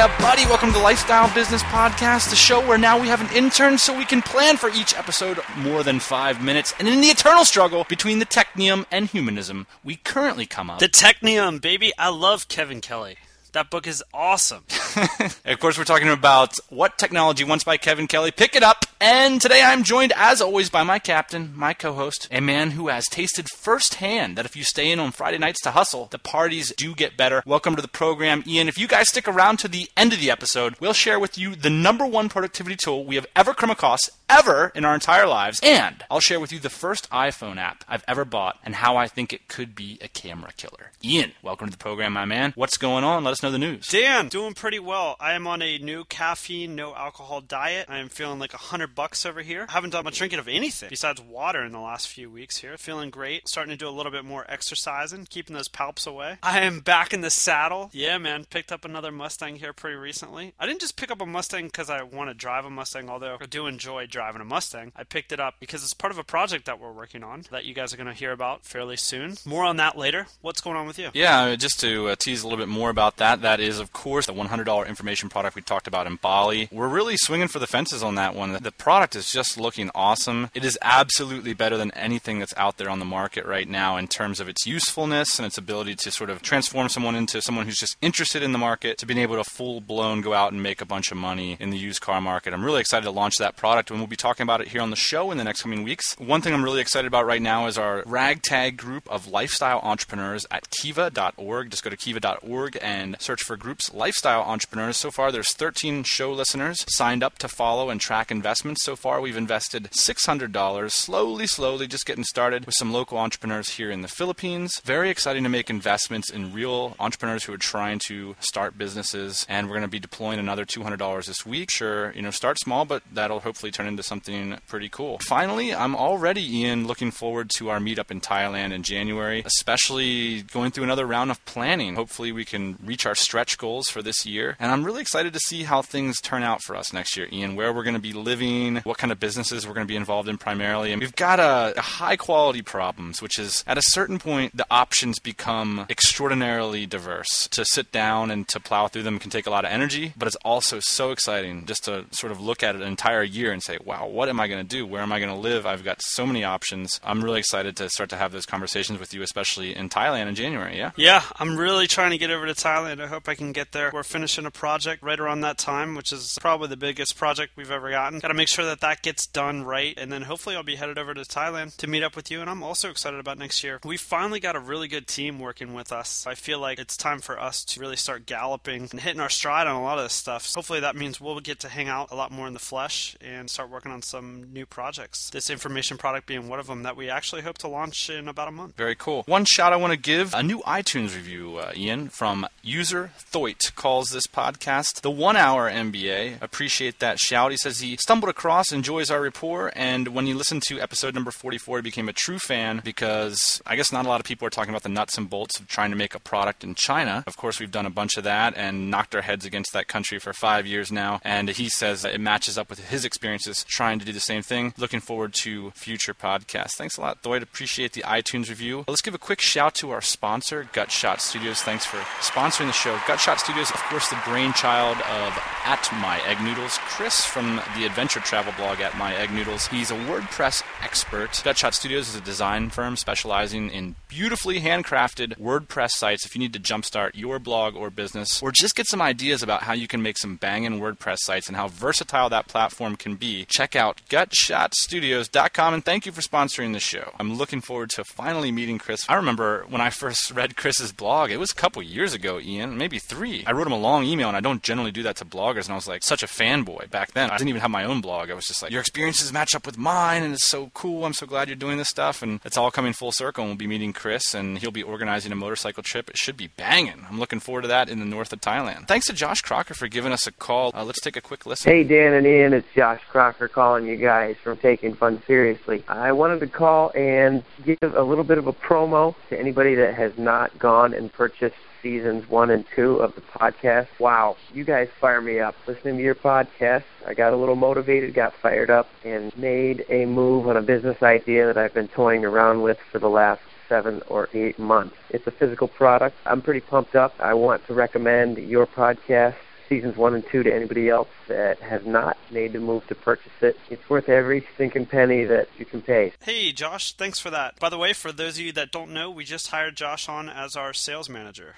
Yeah, buddy, welcome to the Lifestyle Business Podcast, the show where now we have an intern so we can plan for each episode more than five minutes. And in the eternal struggle between the technium and humanism, we currently come up. The Technium, baby. I love Kevin Kelly. That book is awesome. of course, we're talking about What Technology Wants by Kevin Kelly. Pick it up. And today I'm joined, as always, by my captain, my co host, a man who has tasted firsthand that if you stay in on Friday nights to hustle, the parties do get better. Welcome to the program, Ian. If you guys stick around to the end of the episode, we'll share with you the number one productivity tool we have ever come across, ever in our entire lives. And I'll share with you the first iPhone app I've ever bought and how I think it could be a camera killer. Ian, welcome to the program, my man. What's going on? Let us know the news. Dan, doing pretty well. I am on a new caffeine, no alcohol diet. I am feeling like a hundred bucks over here. I haven't done much drinking of anything besides water in the last few weeks here. Feeling great. Starting to do a little bit more exercising, keeping those palps away. I am back in the saddle. Yeah, man. Picked up another Mustang here pretty recently. I didn't just pick up a Mustang because I want to drive a Mustang, although I do enjoy driving a Mustang. I picked it up because it's part of a project that we're working on that you guys are going to hear about fairly soon. More on that later. What's going on with you? Yeah, just to uh, tease a little bit more about that, that is, of course, the $100 information product we talked about in Bali. We're really swinging for the fences on that one. The product is just looking awesome. It is absolutely better than anything that's out there on the market right now in terms of its usefulness and its ability to sort of transform someone into someone who's just interested in the market to being able to full blown go out and make a bunch of money in the used car market. I'm really excited to launch that product and we'll be talking about it here on the show in the next coming weeks. One thing I'm really excited about right now is our ragtag group of lifestyle entrepreneurs at kiva.org. Just go to kiva.org and search for groups lifestyle entrepreneurs. So far, there's 13 show listeners signed up to follow and track investments. So far, we've invested $600, slowly, slowly, just getting started with some local entrepreneurs here in the Philippines. Very exciting to make investments in real entrepreneurs who are trying to start businesses. And we're going to be deploying another $200 this week. Sure, you know, start small, but that'll hopefully turn into something pretty cool. Finally, I'm already, Ian, looking forward to our meetup in Thailand in January, especially going through another round of planning. Hopefully, we can reach our stretch goals for this year. And I'm really excited to see how things turn out for us next year, Ian, where we're going to be living, what kind of businesses we're going to be involved in primarily. And we've got a, a high quality problems, which is at a certain point, the options become extraordinarily diverse. To sit down and to plow through them can take a lot of energy, but it's also so exciting just to sort of look at an entire year and say, wow, what am I going to do? Where am I going to live? I've got so many options. I'm really excited to start to have those conversations with you, especially in Thailand in January. Yeah. Yeah, I'm really trying to get over to Thailand. I hope I can get there. We're finishing a project right around that time, which is probably the biggest project we've ever gotten. Got to make sure that that gets done right, and then hopefully I'll be headed over to Thailand to meet up with you. And I'm also excited about next year. We finally got a really good team working with us. I feel like it's time for us to really start galloping and hitting our stride on a lot of this stuff. So hopefully that means we'll get to hang out a lot more in the flesh and start working on some new projects. This information product being one of them that we actually hope to launch in about a month. Very cool. One shout I want to give a new iTunes review, uh, Ian, from user Thoit calls this podcast the one hour MBA. Appreciate that shout. He says he stumbled across, enjoys our rapport, and when he listened to episode number 44, he became a true fan because I guess not a lot of people are talking about the nuts and bolts of trying to make a product in China. Of course, we've done a bunch of that and knocked our heads against that country for five years now, and he says it matches up with his experiences trying to do the same thing. Looking forward to future podcasts. Thanks a lot, Thoit. Appreciate the iTunes review. Let's give a quick shout to our sponsor, Gutshot Studios. Thanks for sponsoring the show. Gutshot Studios, of course, the brainchild of At My Egg Noodles. Chris from the adventure travel blog At My Egg Noodles. He's a WordPress expert. Gutshot Studios is a design firm specializing in beautifully handcrafted WordPress sites if you need to jumpstart your blog or business, or just get some ideas about how you can make some banging WordPress sites and how versatile that platform can be. Check out gutshotstudios.com and thank you for sponsoring the show. I'm looking forward to finally meeting Chris. I remember when I first read Chris's blog, it was a couple years ago, Ian, maybe three. I wrote him a long email, and I don't generally do that to bloggers, and I was like such a fanboy back then. I didn't even have my own blog. I was just like, your experiences match up with mine, and it's so cool. I'm so glad you're doing this stuff, and it's all coming full circle. And we'll be meeting Chris, and he'll be organizing a motorcycle trip. It should be banging. I'm looking forward to that in the north of Thailand. Thanks to Josh Crocker for giving us a call. Uh, let's take a quick listen. Hey, Dan and Ian, it's Josh Crocker calling you guys from Taking Fun Seriously. I wanted to call and give a little bit of a promo to anybody that has not gone and purchased seasons one and two of the podcast. Wow, you guys fire me up. Listening to your podcast, I got a little motivated, got fired up, and made a move on a business idea that I've been toying around with for the last seven or eight months. It's a physical product. I'm pretty pumped up. I want to recommend your podcast Seasons 1 and 2 to anybody else that has not made the move to purchase it. It's worth every stinking penny that you can pay. Hey, Josh, thanks for that. By the way, for those of you that don't know, we just hired Josh on as our sales manager.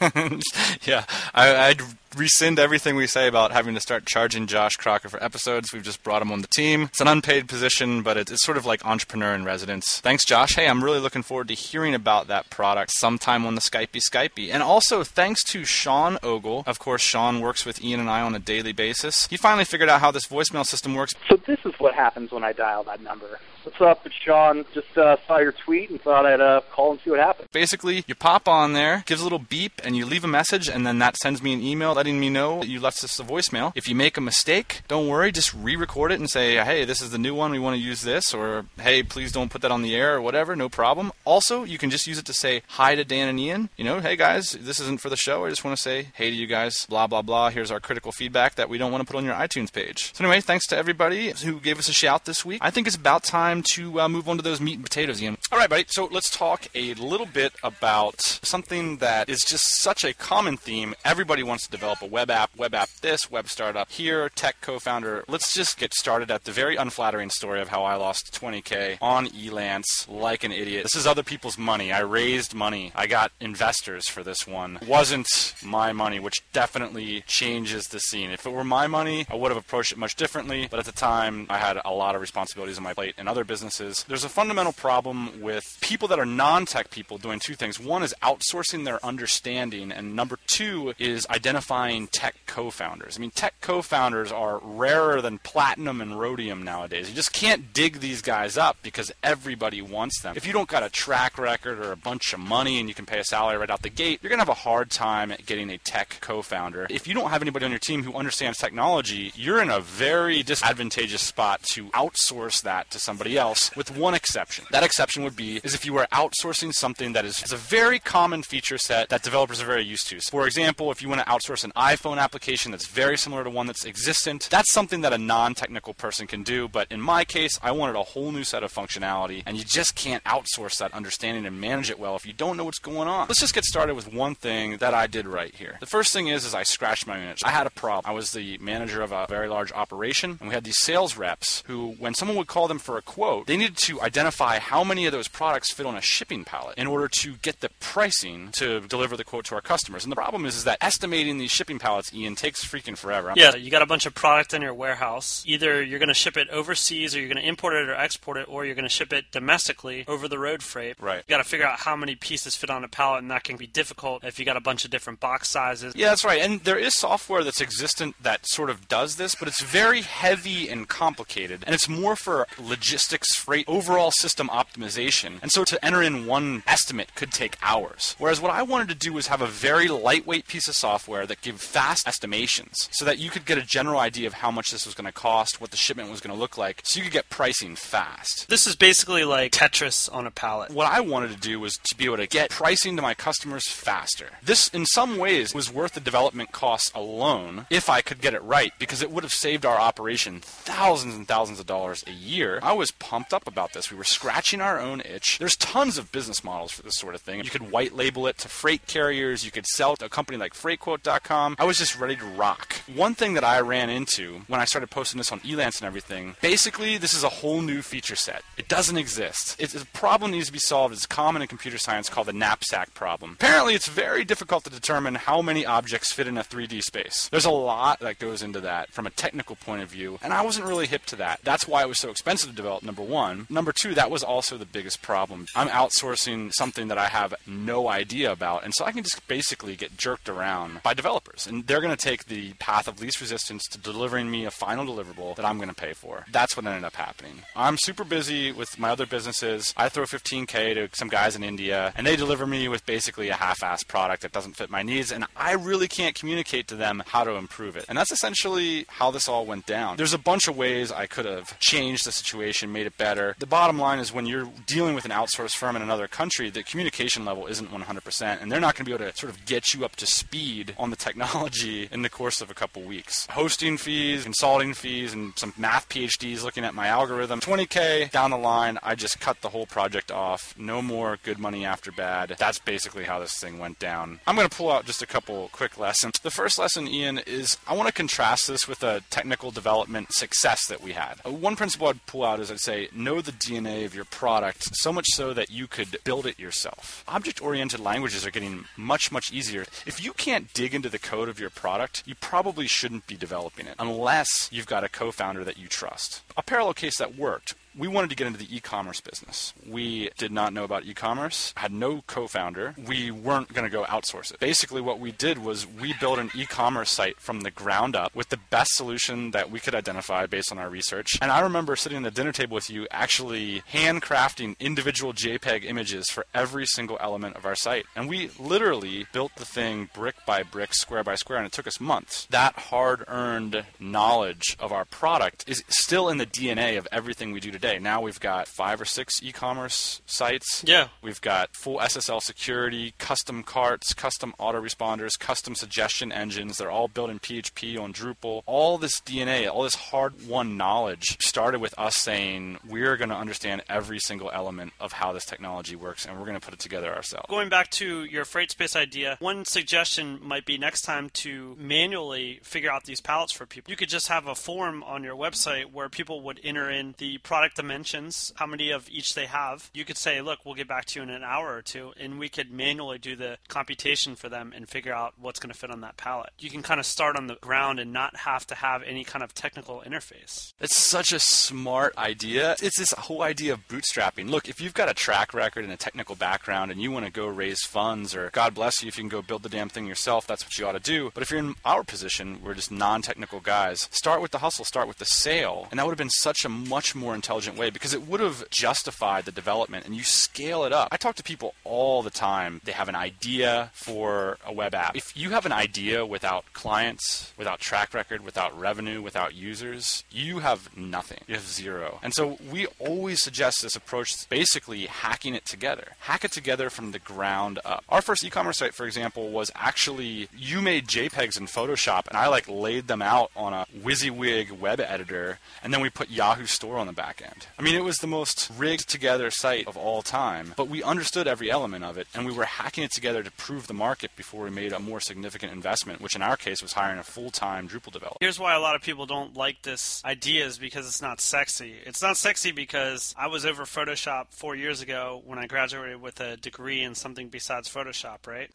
yeah, I, I'd rescind everything we say about having to start charging Josh Crocker for episodes. We've just brought him on the team. It's an unpaid position, but it's sort of like entrepreneur in residence. Thanks, Josh. Hey, I'm really looking forward to hearing about that product sometime on the Skypey Skypey. And also, thanks to Sean Ogle. Of course, Sean works with Ian and I on a daily basis. He finally figured out how this voicemail system works. So this is what happens when I dial that number. What's up? It's Sean. Just uh, saw your tweet and thought I'd uh, call and see what happens. Basically, you pop on there, gives a little beep, and you leave a message, and then that sends me an email letting me know that you left us a voicemail. If you make a mistake, don't worry, just re-record it and say, "Hey, this is the new one. We want to use this," or "Hey, please don't put that on the air," or whatever. No problem. Also, you can just use it to say hi to Dan and Ian. You know, "Hey guys, this isn't for the show. I just want to say hey to you guys." Blah blah blah. Here's our critical feedback that we don't want to put on your iTunes page. So anyway, thanks to everybody who gave us a shout this week. I think it's about time to uh, move on to those meat and potatoes, Ian. All right, buddy. So let's talk a little bit about something that is just such a common theme. Everybody wants to develop a web app, web app this, web startup here, tech co-founder. Let's just get started at the very unflattering story of how I lost 20k on Elance like an idiot. This is other people's money. I raised money. I got investors for this one. It wasn't my money, which definitely changes the scene. If it were my money, I would have approached it much differently, but at the time I had a lot of responsibilities on my plate and other businesses. There's a fundamental problem with people that are non-tech people doing two things. One is outsourcing their understanding, and number two is identifying tech co-founders. I mean, tech co-founders are rarer than platinum and rhodium nowadays. You just can't dig these guys up because everybody wants them. If you don't got a track record or a bunch of money and you can pay a salary right out the gate, you're going to have a hard time getting a tech co-founder. If you don't have anybody on your team who understands technology, you're in a very disadvantageous spot to outsource that to somebody else with one exception. That exception would be is if you were outsourcing something that is, is a very common feature set that developers are very used to. So for example, if you want to outsource an iPhone application that's very similar to one that's existent, that's something that a non-technical person can do, but in my case, I wanted a whole new set of functionality and you just can't outsource that understanding and manage it well if you don't know what's going on. Let's just get started with one thing that I did right here. The first thing is is I scratched my itch. I had a problem. I was the manager of a very large operation and we had these sales reps who when someone would call them for a quote, they needed to identify how many of those products fit on a shipping pallet in order to get the pricing to deliver the quote to our customers. And the problem is, is that estimating these shipping pallets, Ian, takes freaking forever. Yeah, you got a bunch of product in your warehouse. Either you're going to ship it overseas or you're going to import it or export it or you're going to ship it domestically over the road freight. Right. You got to figure out how many pieces fit on a pallet and that can be difficult if you got a bunch of different box sizes. Yeah, that's right. And there is software that's existent that sort of does this, but it's very heavy and complicated. And it's more for logistics, freight, overall system optimization. And so to enter in one estimate could take hours. Whereas what I wanted to do was have a very lightweight piece of software that give fast estimations so that you could get a general idea of how much this was going to cost, what the shipment was going to look like, so you could get pricing fast. This is basically like Tetris on a pallet. What I wanted to do was to be able to get pricing to my customers faster. This, in some ways, was worth the development costs alone if I could get it right because it would have saved our operation thousands and thousands of dollars a year. I was pumped up about this. We were scratching our own itch. There's tons of business models for this sort of thing. You could white label it to freight carriers, you could sell it to a company like freightquote.com. I was just ready to rock. One thing that I ran into when I started posting this on Elance and everything, basically this is a whole new feature set. It doesn't exist. It's a problem that needs to be solved. It's common in computer science called the knapsack problem. Apparently it's very difficult to determine how many objects fit in a 3D space. There's a lot that goes into that from a technical point of view, and I wasn't really hip to that. That's why it was so expensive to develop, number one. Number two, that was also the biggest problem. I'm outsourcing something that I have no idea about, and so I can just basically get jerked around by developers, and they're going to take the path of least resistance to delivering me a final deliverable that I'm going to pay for. That's what ended up happening. I'm super busy with my other businesses. I throw 15K to some guys in India, and they deliver me with basically a half assed product that doesn't fit my needs, and I really can't communicate to them how to improve it. And that's essentially how this all went down. There's a bunch of ways I could have changed the situation, made it better. The bottom line is when you're dealing with an outsourced firm in another country, the communication level isn't 100%, and they're not going to be able to sort of get you up to speed on the technology in the course of a couple weeks. Hosting fees, consulting fees, and some math PhDs looking at my algorithm. 20K down the line, I just cut the whole project off. No more good money after bad. That's basically how this thing went down. I'm going to pull out just a couple quick lessons. The first lesson, Ian, is I want to contrast this with a technical development success that we had. Uh, one principle I'd pull out is I'd say know the DNA of your product so much so that you could build it yourself. Object oriented languages are getting much, much easier. If you can't dig into the code of your product, you probably shouldn't be developing it unless you've got a co founder that you trust. A parallel case that worked we wanted to get into the e-commerce business. We did not know about e-commerce, had no co-founder. We weren't going to go outsource it. Basically what we did was we built an e-commerce site from the ground up with the best solution that we could identify based on our research. And I remember sitting at the dinner table with you actually handcrafting individual JPEG images for every single element of our site. And we literally built the thing brick by brick, square by square, and it took us months. That hard-earned knowledge of our product is still in the DNA of everything we do today today. Now we've got five or six e-commerce sites. Yeah. We've got full SSL security, custom carts, custom autoresponders, custom suggestion engines. They're all built in PHP on Drupal. All this DNA, all this hard-won knowledge started with us saying we're going to understand every single element of how this technology works, and we're going to put it together ourselves. Going back to your freight space idea, one suggestion might be next time to manually figure out these pallets for people. You could just have a form on your website where people would enter in the product dimensions, how many of each they have. You could say, look, we'll get back to you in an hour or two, and we could manually do the computation for them and figure out what's going to fit on that pallet. You can kind of start on the ground and not have to have any kind of technical interface. It's such a smart idea. It's this whole idea of bootstrapping. Look, if you've got a track record and a technical background and you want to go raise funds, or God bless you if you can go build the damn thing yourself, that's what you ought to do. But if you're in our position, we're just non technical guys, start with the hustle, start with the sale. And that would have been such a much more intelligent intelligent way because it would have justified the development and you scale it up. I talk to people all the time. They have an idea for a web app. If you have an idea without clients, without track record, without revenue, without users, you have nothing. You have zero. And so we always suggest this approach basically hacking it together. Hack it together from the ground up. Our first e-commerce site, for example, was actually you made JPEGs in Photoshop and I like laid them out on a WYSIWYG web editor and then we put Yahoo Store on the back end. I mean, it was the most rigged together site of all time, but we understood every element of it, and we were hacking it together to prove the market before we made a more significant investment, which in our case was hiring a full time Drupal developer. Here's why a lot of people don't like this idea is because it's not sexy. It's not sexy because I was over Photoshop four years ago when I graduated with a degree in something besides Photoshop, right?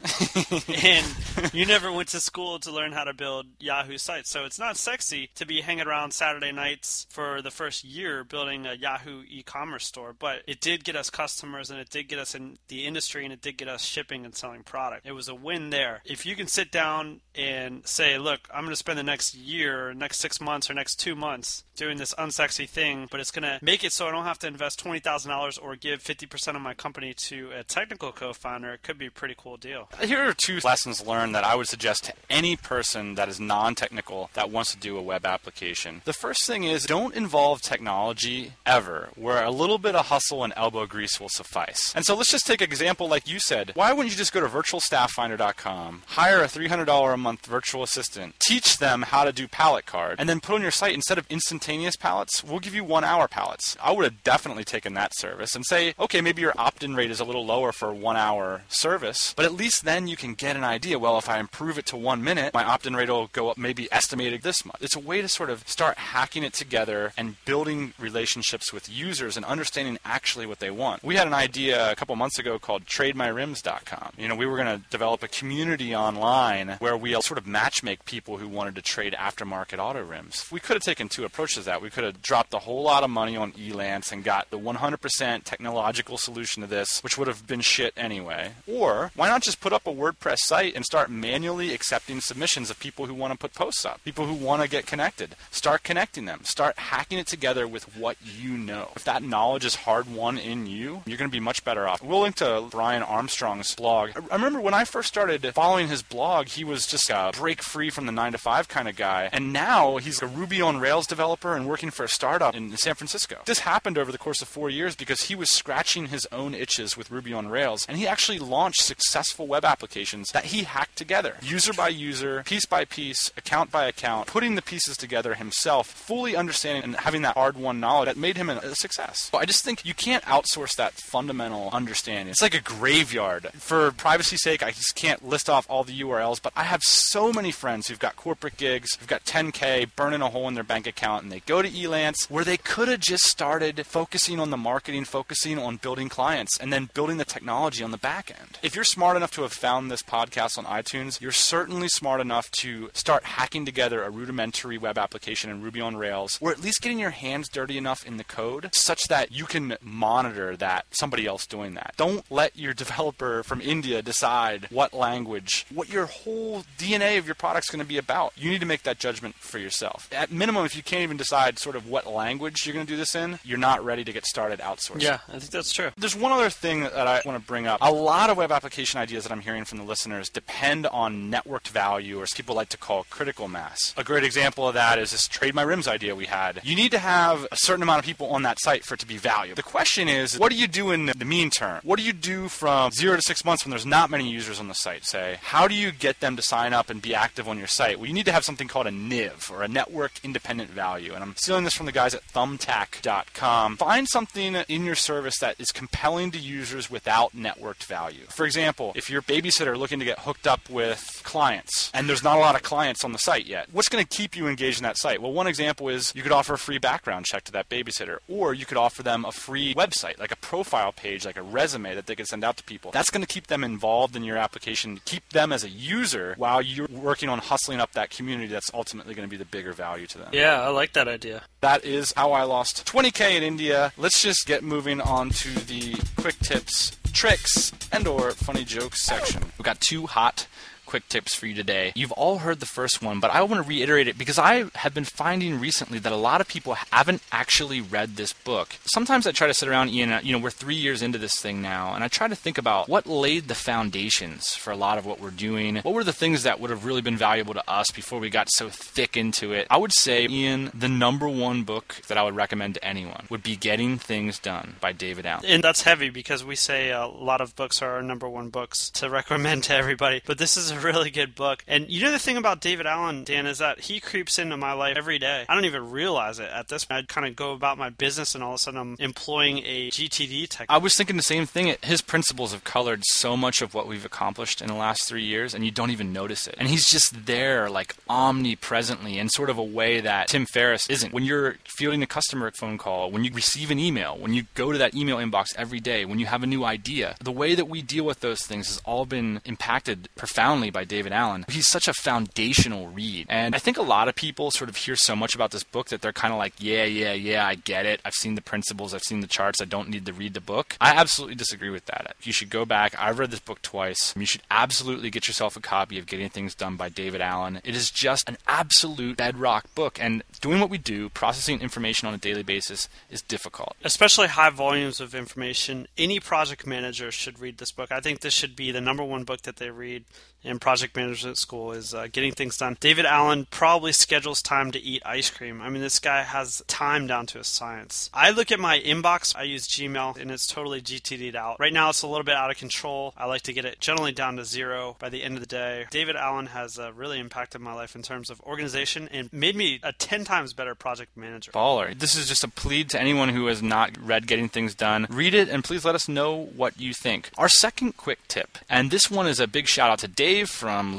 and you never went to school to learn how to build Yahoo sites. So it's not sexy to be hanging around Saturday nights for the first year building a Yahoo e-commerce store, but it did get us customers and it did get us in the industry and it did get us shipping and selling product. It was a win there. If you can sit down and say, "Look, I'm going to spend the next year, next 6 months or next 2 months doing this unsexy thing, but it's going to make it so I don't have to invest $20,000 or give 50% of my company to a technical co-founder." It could be a pretty cool deal. Here are two lessons learned that I would suggest to any person that is non-technical that wants to do a web application. The first thing is don't involve technology ever where a little bit of hustle and elbow grease will suffice. And so let's just take an example like you said. Why wouldn't you just go to virtualstafffinder.com, hire a $300 a month virtual assistant, teach them how to do pallet card, and then put on your site instead of instantaneous pallets, we'll give you one hour pallets. I would have definitely taken that service and say, okay, maybe your opt in rate is a little lower for one hour service, but at least then you can get an idea. Well, if I improve it to one minute, my opt in rate will go up maybe estimated this much. It's a way to sort of start hacking it together and building relationships with users and understanding actually what they want. We had an idea a couple months ago called trademyrims.com. You know, we were going to develop a community online where we sort of matchmake people who wanted to trade aftermarket auto rims. We could have taken two approaches to that. We could have dropped a whole lot of money on Elance and got the 100% technological solution to this, which would have been shit anyway. Or why not just put up a WordPress site and start manually accepting submissions of people who want to put posts up, people who want to get connected. Start connecting them. Start hacking it together with what you know. If that knowledge is hard won in you, you're going to be much better off. We'll link to Brian Armstrong's blog. I remember when I first started following his blog, he was just a break free from the 9 to 5 kind of guy. And now he's a Ruby on Rails developer and working for a startup in San Francisco. This happened over the course of four years because he was scratching his own itches with Ruby on Rails, and he actually launched successful web applications that he hacked together, user by user, piece by piece, account by account, putting the pieces together himself, fully understanding and having that hard won knowledge that made him a success. I just think you can't outsource that fundamental understanding. It's like a graveyard. For privacy's sake, I just can't list off all the URLs, but I have so many friends who've got corporate gigs, who've got 10K burning a hole in their bank account, and they go to Elance where they could have just started focusing on the marketing, focusing on building clients, and then building the technology on the back end. If you're smart enough to have found this podcast on iTunes, you're certainly smart enough to start hacking together a rudimentary web application in Ruby on Rails, or at least getting your hands dirty enough in the code such that you can monitor that somebody else doing that. Don't let your developer from India decide what language, what your whole DNA of your product's going to be about. You need to make that judgment for yourself. At minimum, if you can't even decide sort of what language you're going to do this in, you're not ready to get started outsourcing. Yeah, I think that's true. There's one other thing that I want to bring up. A lot of web application ideas that I'm hearing from the listeners depend on networked value, or as people like to call critical mass. A great example of that is this trade my rims idea we had. You need to have a certain amount of people on that site for it to be valuable. The question is, what do you do in the mean term? What do you do from zero to six months when there's not many users on the site, say? How do you get them to sign up and be active on your site? Well, you need to have something called a NIV, or a network independent value. And I'm stealing this from the guys at thumbtack.com. Find something in your service that is compelling to users without networked value. For example, if you're a babysitter looking to get hooked up with clients and there's not a lot of clients on the site yet, what's going to keep you engaged in that site? Well, one example is you could offer a free background check to that babysitter, or you could offer them a free website, like a profile page, like a resume that they could send out to people. That's going to keep them involved in your application, keep them as a user while you're working on hustling up that community that's ultimately going to be the bigger value to them. Yeah, I like that idea. That is how I lost 20k in India. Let's just get moving on to the quick tips, tricks, and or funny jokes section. We've got two hot quick tips for you today. You've all heard the first one, but I want to reiterate it because I have been finding recently that a lot of people haven't actually read this book. Sometimes I try to sit around, Ian, you know, we're three years into this thing now, and I try to think about what laid the foundations for a lot of what we're doing. What were the things that would have really been valuable to us before we got so thick into it? I would say, Ian, the number one book that I would recommend to anyone would be Getting Things Done by David Allen. And that's heavy because we say uh, a lot of books are our number one books to recommend to everybody, but this is a really good book. And you know the thing about David Allen, Dan, is that he creeps into my life every day. I don't even realize it at this point. I'd kind of go about my business and all of a sudden I'm employing a GTD tech. I was thinking the same thing. His principles have colored so much of what we've accomplished in the last three years, and you don't even notice it. And he's just there, like omnipresently, in sort of a way that Tim Ferriss isn't. When you're fielding a customer phone call, when you receive an email, when you go to that email inbox every day, when you have a new idea, the way that we deal with those things has all been impacted profoundly by David Allen. He's such a foundational read. And I think a lot of people sort of hear so much about this book that they're kind of like, yeah, yeah, yeah, I get it. I've seen the principles, I've seen the charts. I don't need to read the book. I absolutely disagree with that. You should go back. I've read this book twice. You should absolutely get yourself a copy of Getting Things Done by David Allen. It is just an absolute bedrock book. And doing what we do, processing information on a daily basis, is difficult. Especially high volumes of information. Any project manager should read this book. I think this should be the number one book that they read in project management school is uh, getting things done. David Allen probably schedules time to eat ice cream. I mean, this guy has time down to a science. I look at my inbox, I use Gmail, and it's totally GTD'd out. Right now, it's a little bit out of control. I like to get it generally down to zero by the end of the day. David Allen has uh, really impacted my life in terms of organization and made me a 10 times better project manager. Baller. This is just a plea to anyone who has not read Getting Things Done. Read it and please let us know what you think. Our second quick tip, and this one is a big shout out to Dave Dave from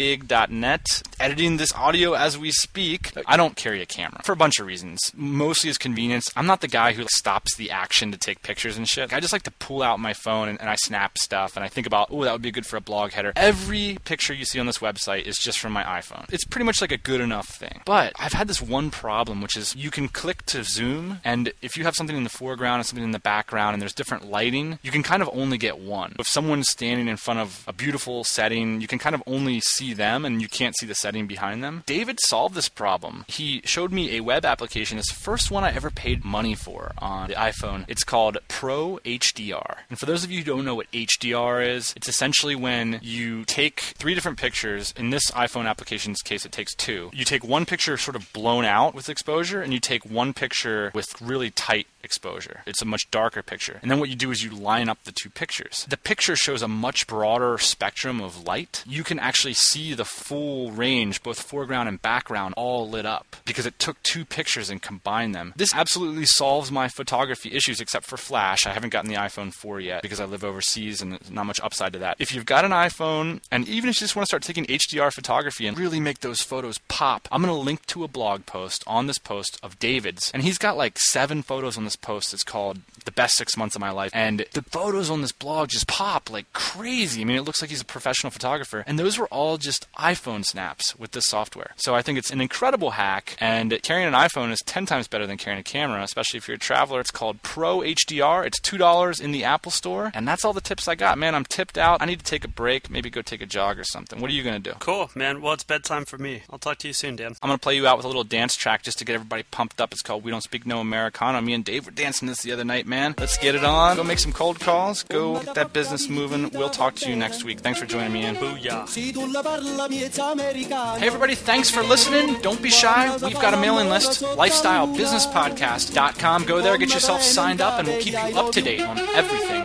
livelifebig.net, editing this audio as we speak. I don't carry a camera for a bunch of reasons. Mostly as convenience. I'm not the guy who stops the action to take pictures and shit. I just like to pull out my phone and, and I snap stuff and I think about, oh, that would be good for a blog header. Every picture you see on this website is just from my iPhone. It's pretty much like a good enough thing. But I've had this one problem, which is you can click to zoom, and if you have something in the foreground and something in the background and there's different lighting, you can kind of only get one. If someone's standing in front of a beautiful setting, you can kind of only see see them and you can't see the setting behind them. David solved this problem. He showed me a web application. It's the first one I ever paid money for on the iPhone. It's called Pro HDR. And for those of you who don't know what HDR is, it's essentially when you take three different pictures. In this iPhone application's case, it takes two. You take one picture sort of blown out with exposure, and you take one picture with really tight exposure. It's a much darker picture. And then what you do is you line up the two pictures. The picture shows a much broader spectrum of light. You can actually see the full range, both foreground and background, all lit up because it took two pictures and combined them. This absolutely solves my photography issues except for flash. I haven't gotten the iPhone 4 yet because I live overseas and there's not much upside to that. If you've got an iPhone and even if you just want to start taking HDR photography and really make those photos pop, I'm going to link to a blog post on this post of David's and he's got like seven photos on this post. It's called The Best Six Months of My Life. And the photos on this blog just pop like crazy. I mean, it looks like he's a professional photographer. And those were all just iPhone snaps with this software. So I think it's an incredible hack. And carrying an iPhone is 10 times better than carrying a camera, especially if you're a traveler. It's called Pro HDR. It's $2 in the Apple Store. And that's all the tips I got. Man, I'm tipped out. I need to take a break, maybe go take a jog or something. What are you going to do? Cool, man. Well, it's bedtime for me. I'll talk to you soon, Dan. I'm going to play you out with a little dance track just to get everybody pumped up. It's called We Don't Speak No Americano. Me and Dave were dancing this the other night, man. Let's get it on. Go make some cold calls. Go get that business moving. We'll talk to you next week. Thanks for joining me in. Booyah. Hey, everybody, thanks for listening. Don't be shy. We've got a mailing list lifestylebusinesspodcast.com. Go there, get yourself signed up, and we'll keep you up to date on everything